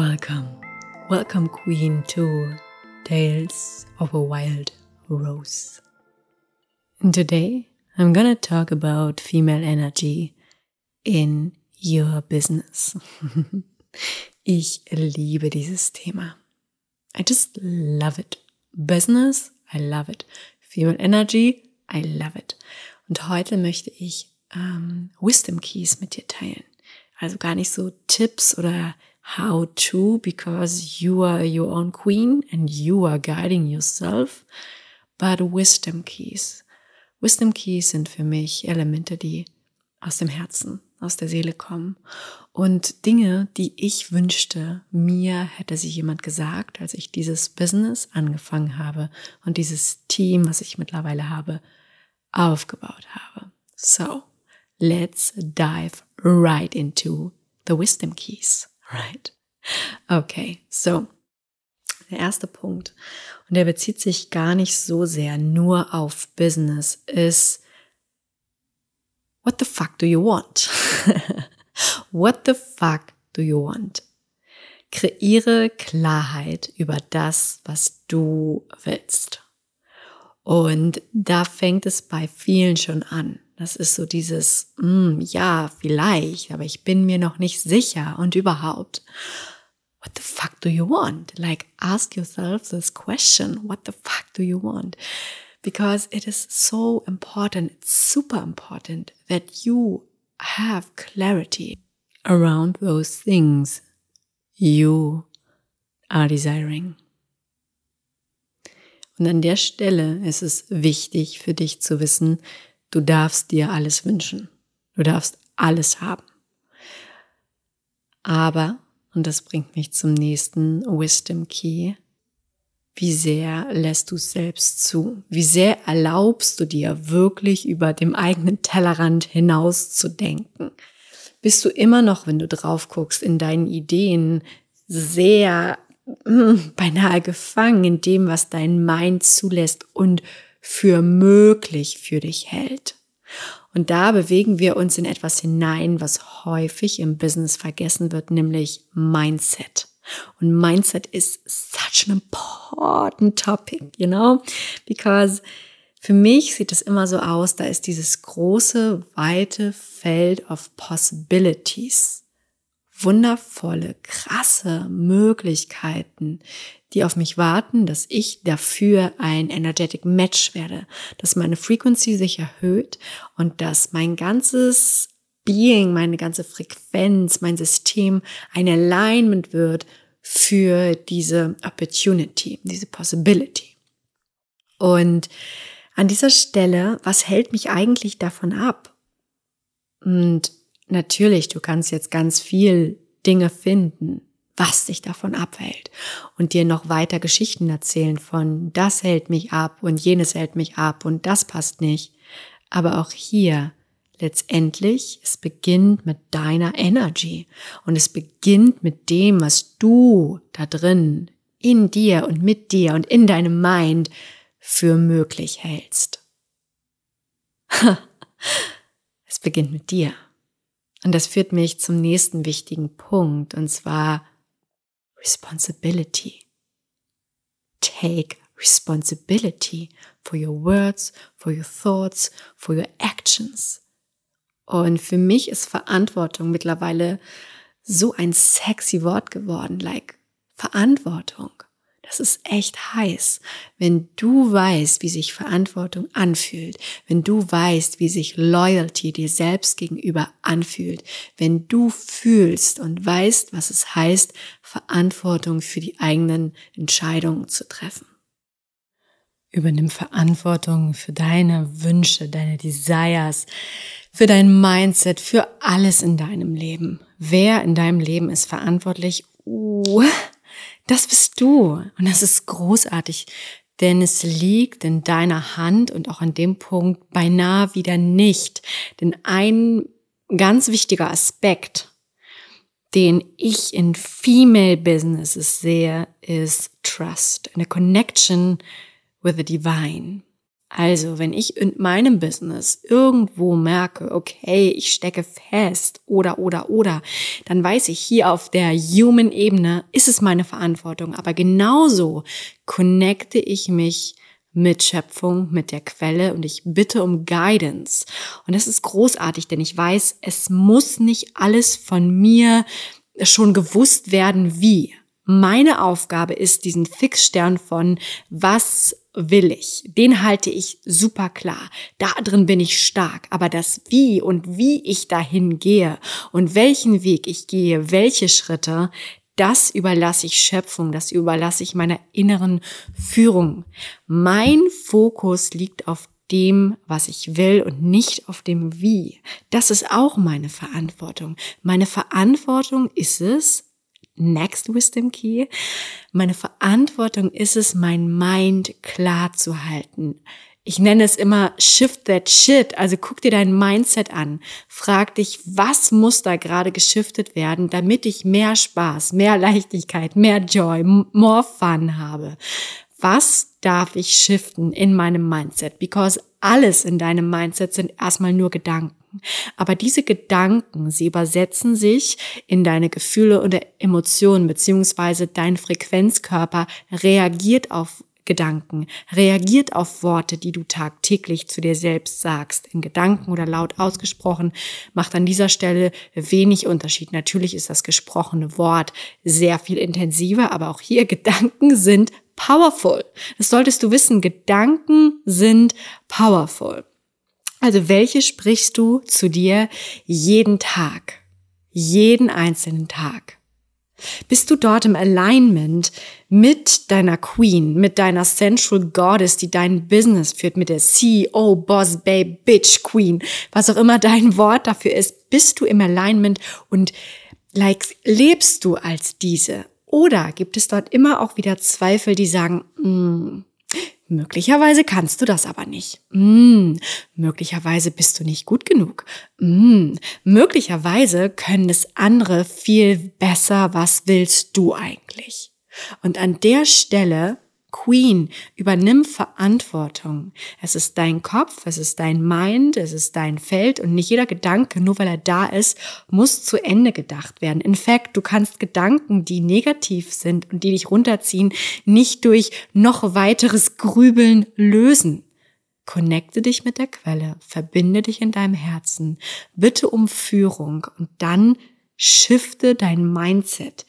Welcome, welcome, Queen, to Tales of a Wild Rose. And today I'm gonna talk about female energy in your business. ich liebe dieses Thema. I just love it. Business, I love it. Female energy, I love it. Und heute möchte ich ähm, Wisdom Keys mit dir teilen. Also gar nicht so Tipps oder how to because you are your own queen and you are guiding yourself, but wisdom keys. Wisdom keys sind für mich Elemente, die aus dem Herzen, aus der Seele kommen und Dinge, die ich wünschte, mir hätte sie jemand gesagt, als ich dieses Business angefangen habe und dieses Team, was ich mittlerweile habe, aufgebaut habe. So, let's dive right into the wisdom keys. Right. Okay, so. Der erste Punkt, und der bezieht sich gar nicht so sehr nur auf Business, ist, what the fuck do you want? what the fuck do you want? Kreiere Klarheit über das, was du willst. Und da fängt es bei vielen schon an. Das ist so dieses, mm, ja, vielleicht, aber ich bin mir noch nicht sicher und überhaupt. What the fuck do you want? Like, ask yourself this question. What the fuck do you want? Because it is so important, super important that you have clarity around those things you are desiring. Und an der Stelle ist es wichtig für dich zu wissen, Du darfst dir alles wünschen. Du darfst alles haben. Aber, und das bringt mich zum nächsten Wisdom Key, wie sehr lässt du es selbst zu? Wie sehr erlaubst du dir wirklich über dem eigenen Tellerrand hinaus zu denken? Bist du immer noch, wenn du drauf guckst, in deinen Ideen sehr mh, hm, beinahe gefangen in dem, was dein Mind zulässt und für möglich für dich hält. Und da bewegen wir uns in etwas hinein, was häufig im Business vergessen wird, nämlich Mindset. Und Mindset is such an important topic, you know, because für mich sieht es immer so aus, da ist dieses große, weite Feld of Possibilities. Wundervolle, krasse Möglichkeiten, die auf mich warten, dass ich dafür ein energetic Match werde, dass meine Frequency sich erhöht und dass mein ganzes Being, meine ganze Frequenz, mein System ein Alignment wird für diese Opportunity, diese Possibility. Und an dieser Stelle, was hält mich eigentlich davon ab? Und natürlich, du kannst jetzt ganz viel Dinge finden, was dich davon abhält und dir noch weiter Geschichten erzählen von das hält mich ab und jenes hält mich ab und das passt nicht. Aber auch hier letztendlich, es beginnt mit deiner Energy und es beginnt mit dem, was du da drin in dir und mit dir und in deinem Mind für möglich hältst. es beginnt mit dir. Und das führt mich zum nächsten wichtigen Punkt, und zwar responsibility. Take responsibility for your words, for your thoughts, for your actions. Und für mich ist Verantwortung mittlerweile so ein sexy Wort geworden, like Verantwortung. Das ist echt heiß. Wenn du weißt, wie sich Verantwortung anfühlt, wenn du weißt, wie sich Loyalty dir selbst gegenüber anfühlt, wenn du fühlst und weißt, was es heißt, Verantwortung für die eigenen Entscheidungen zu treffen. Übernimm Verantwortung für deine Wünsche, deine Desires, für dein Mindset, für alles in deinem Leben. Wer in deinem Leben ist verantwortlich? Uh, das bist du. Und das ist großartig, denn es liegt in deiner Hand und auch an dem Punkt beinahe wieder nicht. Denn ein ganz wichtiger Aspekt, den ich in Female Businesses sehe, ist Trust, eine Connection with the Divine. Also, wenn ich in meinem Business irgendwo merke, okay, ich stecke fest oder, oder, oder, dann weiß ich, hier auf der human Ebene ist es meine Verantwortung. Aber genauso connecte ich mich mit Schöpfung, mit der Quelle und ich bitte um Guidance. Und das ist großartig, denn ich weiß, es muss nicht alles von mir schon gewusst werden, wie. Meine Aufgabe ist, diesen Fixstern von was will ich, den halte ich super klar. Da drin bin ich stark. Aber das Wie und wie ich dahin gehe und welchen Weg ich gehe, welche Schritte, das überlasse ich Schöpfung, das überlasse ich meiner inneren Führung. Mein Fokus liegt auf dem, was ich will und nicht auf dem Wie. Das ist auch meine Verantwortung. Meine Verantwortung ist es, Next Wisdom Key. Meine Verantwortung ist es, mein Mind klar zu halten. Ich nenne es immer Shift That Shit. Also guck dir dein Mindset an. Frag dich, was muss da gerade geschiftet werden, damit ich mehr Spaß, mehr Leichtigkeit, mehr Joy, more Fun habe. Was darf ich shiften in meinem Mindset? Because alles in deinem Mindset sind erstmal nur Gedanken. Aber diese Gedanken, sie übersetzen sich in deine Gefühle und Emotionen, beziehungsweise dein Frequenzkörper reagiert auf Gedanken, reagiert auf Worte, die du tagtäglich zu dir selbst sagst, in Gedanken oder laut ausgesprochen, macht an dieser Stelle wenig Unterschied. Natürlich ist das gesprochene Wort sehr viel intensiver, aber auch hier Gedanken sind powerful. Das solltest du wissen. Gedanken sind powerful. Also welche sprichst du zu dir jeden Tag? Jeden einzelnen Tag. Bist du dort im Alignment mit deiner Queen, mit deiner Central Goddess, die dein Business führt, mit der CEO, Boss, Babe, Bitch, Queen, was auch immer dein Wort dafür ist? Bist du im Alignment und like, lebst du als diese? Oder gibt es dort immer auch wieder Zweifel, die sagen, mm, Möglicherweise kannst du das aber nicht. Mm, möglicherweise bist du nicht gut genug. Mm, möglicherweise können es andere viel besser. Was willst du eigentlich? Und an der Stelle Queen, übernimm Verantwortung. Es ist dein Kopf, es ist dein Mind, es ist dein Feld und nicht jeder Gedanke, nur weil er da ist, muss zu Ende gedacht werden. In fact, du kannst Gedanken, die negativ sind und die dich runterziehen, nicht durch noch weiteres Grübeln lösen. Connecte dich mit der Quelle, verbinde dich in deinem Herzen, bitte um Führung und dann shifte dein Mindset.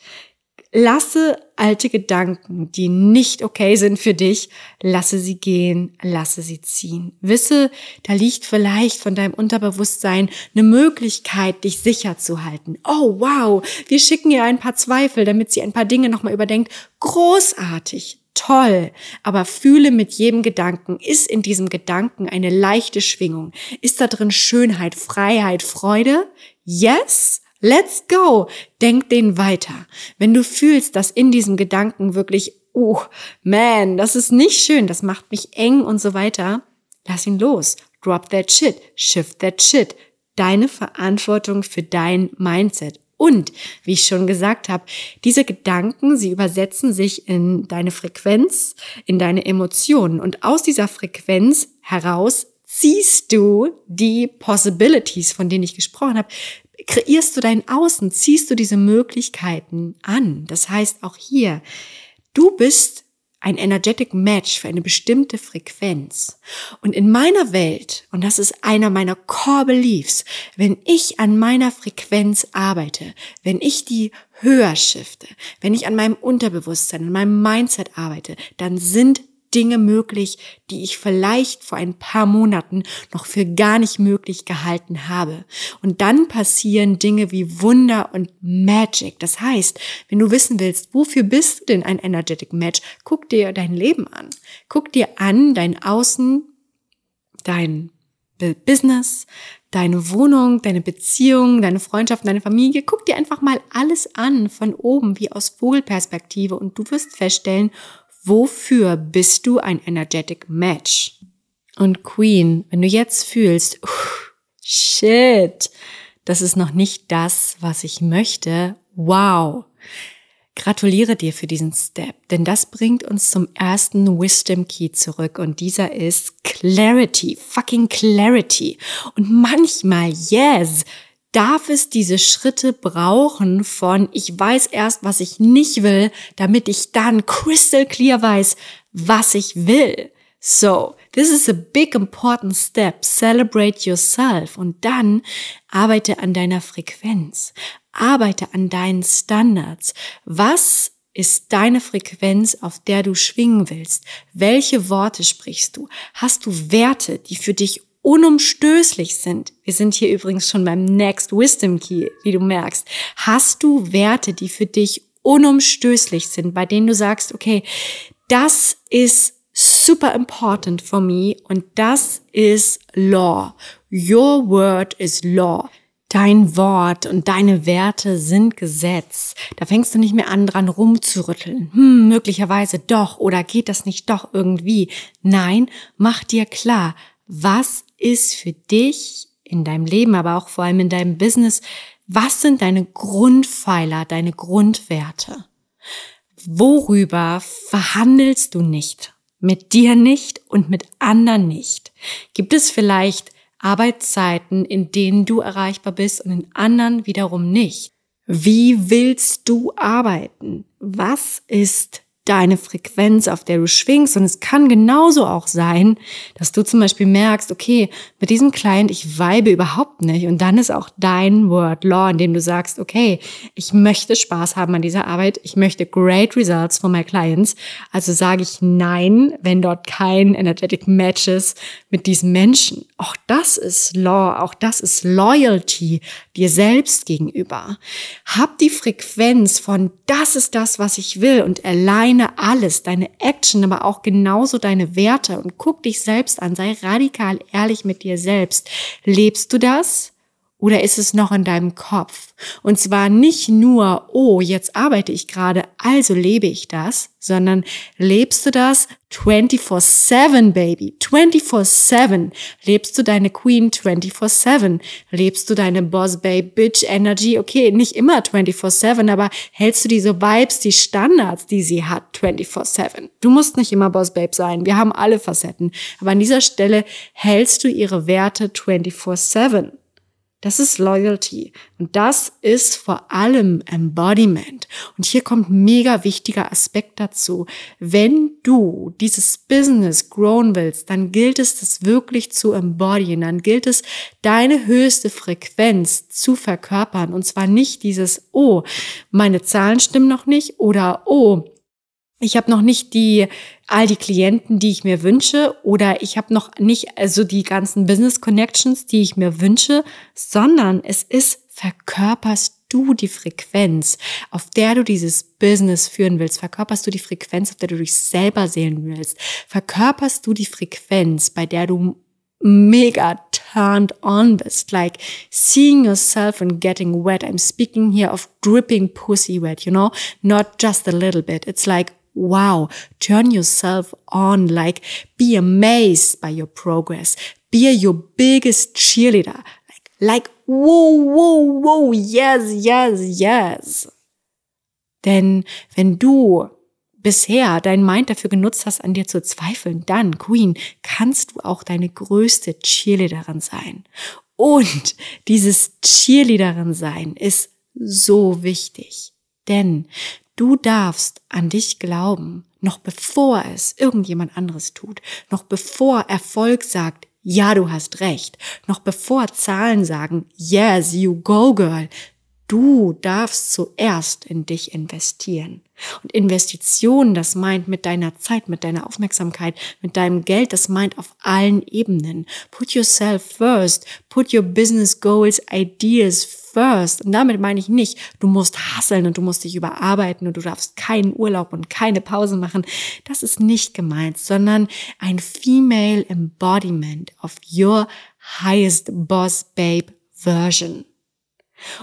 Lasse alte Gedanken, die nicht okay sind für dich, lasse sie gehen, lasse sie ziehen. Wisse, da liegt vielleicht von deinem Unterbewusstsein eine Möglichkeit, dich sicher zu halten. Oh wow, wir schicken ihr ein paar Zweifel, damit sie ein paar Dinge nochmal überdenkt. Großartig. Toll, aber fühle mit jedem Gedanken, ist in diesem Gedanken eine leichte Schwingung? Ist da drin Schönheit, Freiheit, Freude? Yes? Let's go. Denk den weiter. Wenn du fühlst, dass in diesem Gedanken wirklich, oh, man, das ist nicht schön, das macht mich eng und so weiter, lass ihn los. Drop that shit. Shift that shit. Deine Verantwortung für dein Mindset. Und, wie ich schon gesagt habe, diese Gedanken, sie übersetzen sich in deine Frequenz, in deine Emotionen. Und aus dieser Frequenz heraus ziehst du die Possibilities, von denen ich gesprochen habe, kreierst du dein Außen, ziehst du diese Möglichkeiten an. Das heißt auch hier, du bist ein energetic Match für eine bestimmte Frequenz. Und in meiner Welt, und das ist einer meiner Core Beliefs, wenn ich an meiner Frequenz arbeite, wenn ich die höher shifte, wenn ich an meinem Unterbewusstsein, an meinem Mindset arbeite, dann sind Dinge möglich, die ich vielleicht vor ein paar Monaten noch für gar nicht möglich gehalten habe. Und dann passieren Dinge wie Wunder und Magic. Das heißt, wenn du wissen willst, wofür bist du denn ein Energetic Match, guck dir dein Leben an. Guck dir an, dein Außen, dein Business, deine Wohnung, deine Beziehung, deine Freundschaft, deine Familie. Guck dir einfach mal alles an von oben wie aus Vogelperspektive und du wirst feststellen, wofür bist du ein energetic Match? Und Queen, wenn du jetzt fühlst, shit, das ist noch nicht das, was ich möchte, wow. gratuliere dir für diesen Step, denn das bringt uns zum ersten Wisdom Key zurück und dieser ist Clarity, fucking Clarity. Und manchmal, yes, darf es diese Schritte brauchen von ich weiß erst, was ich nicht will, damit ich dann crystal clear weiß, was ich will. So, this is a big important step. Celebrate yourself und dann arbeite an deiner Frequenz. Arbeite an deinen Standards. Was ist deine Frequenz, auf der du schwingen willst? Welche Worte sprichst du? Hast du Werte, die für dich unumstößlich sind? Wir sind hier übrigens schon beim Next Wisdom Key, wie du merkst. Hast du Werte, die für dich unumstößlich sind, bei denen du sagst, okay, das ist super important for me und das ist Law. Your word is law. Dein Wort und deine Werte sind Gesetz. Da fängst du nicht mehr an, dran rumzurütteln. Hm, möglicherweise doch oder geht das nicht doch irgendwie? Nein, mach dir klar, was ist für dich in deinem Leben, aber auch vor allem in deinem Business, was sind deine Grundpfeiler, deine Grundwerte? Worüber verhandelst du nicht? Mit dir nicht und mit anderen nicht? Gibt es vielleicht Arbeitszeiten, in denen du erreichbar bist und in anderen wiederum nicht? Wie willst du arbeiten? Was ist deine Frequenz, auf der du schwingst. Und es kann genauso auch sein, dass du zum Beispiel merkst, okay, mit diesem Client, ich weibe überhaupt nicht. Und dann ist auch dein Word Law, in dem du sagst, okay, ich möchte Spaß haben an dieser Arbeit. Ich möchte great results for my clients. Also sage ich nein, wenn dort kein energetic match ist mit diesem Menschen. Auch das ist Law. Auch das ist Loyalty dir selbst gegenüber. Hab die Frequenz von das ist das, was ich will und allein deine alles, deine Action, aber auch genauso deine Werte und guck dich selbst an, sei radikal ehrlich mit dir selbst. Lebst du das? Oder ist es noch in deinem Kopf? Und zwar nicht nur, oh, jetzt arbeite ich gerade, also lebe ich das, sondern lebst du das 24-7, Baby. 24-7. Lebst du deine Queen 24-7. Lebst du deine Boss Babe Bitch Energy. Okay, nicht immer 24-7, aber hältst du diese Vibes, die Standards, die sie hat 24-7. Du musst nicht immer Boss Babe sein. Wir haben alle Facetten. Aber an dieser Stelle hältst du ihre Werte 24-7. Das ist Loyalty. Und das ist vor allem Embodiment. Und hier kommt ein mega wichtiger Aspekt dazu. Wenn du dieses Business grown willst, dann gilt es, das wirklich zu embodyen. Dann gilt es, deine höchste Frequenz zu verkörpern. Und zwar nicht dieses, oh, meine Zahlen stimmen noch nicht oder, oh, ich habe noch nicht die all die Klienten, die ich mir wünsche oder ich habe noch nicht also die ganzen Business Connections, die ich mir wünsche, sondern es ist verkörperst du die Frequenz, auf der du dieses Business führen willst? Verkörperst du die Frequenz, auf der du dich selber sehen willst? Verkörperst du die Frequenz, bei der du mega turned on bist, like seeing yourself and getting wet. I'm speaking here of dripping pussy wet, you know, not just a little bit. It's like wow, turn yourself on, like be amazed by your progress. Be your biggest cheerleader. Like, like, whoa, whoa, whoa, yes, yes, yes. Denn wenn du bisher dein Mind dafür genutzt hast, an dir zu zweifeln, dann, Queen, kannst du auch deine größte Cheerleaderin sein. Und dieses Cheerleaderin sein ist so wichtig. Denn Du darfst an dich glauben, noch bevor es irgendjemand anderes tut, noch bevor Erfolg sagt, ja, du hast recht, noch bevor Zahlen sagen, yes, you go girl, du darfst zuerst in dich investieren. Und Investitionen, das meint mit deiner Zeit, mit deiner Aufmerksamkeit, mit deinem Geld, das meint auf allen Ebenen. Put yourself first, put your business goals, ideas first. Und damit meine ich nicht, du musst hasseln und du musst dich überarbeiten und du darfst keinen Urlaub und keine Pause machen. Das ist nicht gemeint, sondern ein female embodiment of your highest boss babe version.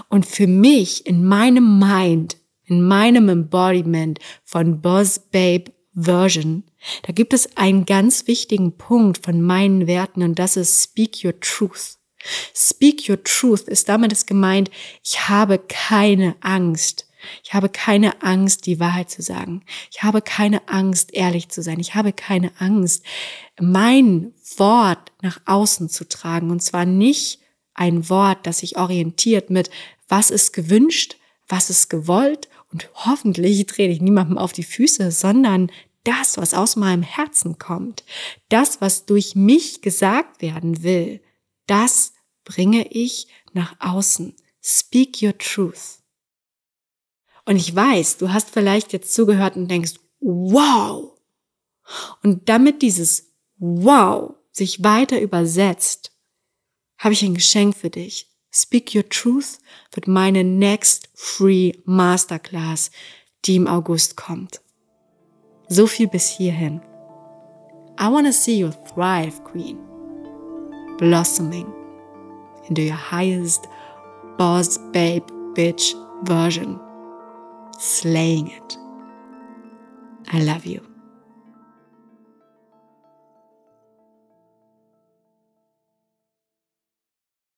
Und für mich in meinem Mind, in meinem Embodiment von Boss Babe Version, da gibt es einen ganz wichtigen Punkt von meinen Werten und das ist Speak Your Truth. Speak Your Truth ist damit ist gemeint, ich habe keine Angst, Ich habe keine Angst, die Wahrheit zu sagen. Ich habe keine Angst, ehrlich zu sein. Ich habe keine Angst, mein Wort nach außen zu tragen. Und zwar nicht ein Wort, das sich orientiert mit, was ist gewünscht, was ist gewollt und hoffentlich drehe ich niemandem auf die Füße, sondern das, was aus meinem Herzen kommt, das, was durch mich gesagt werden will, das bringe ich nach außen. Speak your truth. Und ich weiß, du hast vielleicht jetzt zugehört und denkst, wow. Und damit dieses wow sich weiter übersetzt, habe ich ein Geschenk für dich. Speak Your Truth wird meine Next Free Masterclass, die im August kommt. So viel bis hierhin. I want to see you thrive, Queen. Blossoming into your highest boss babe bitch version. Slaying it. I love you.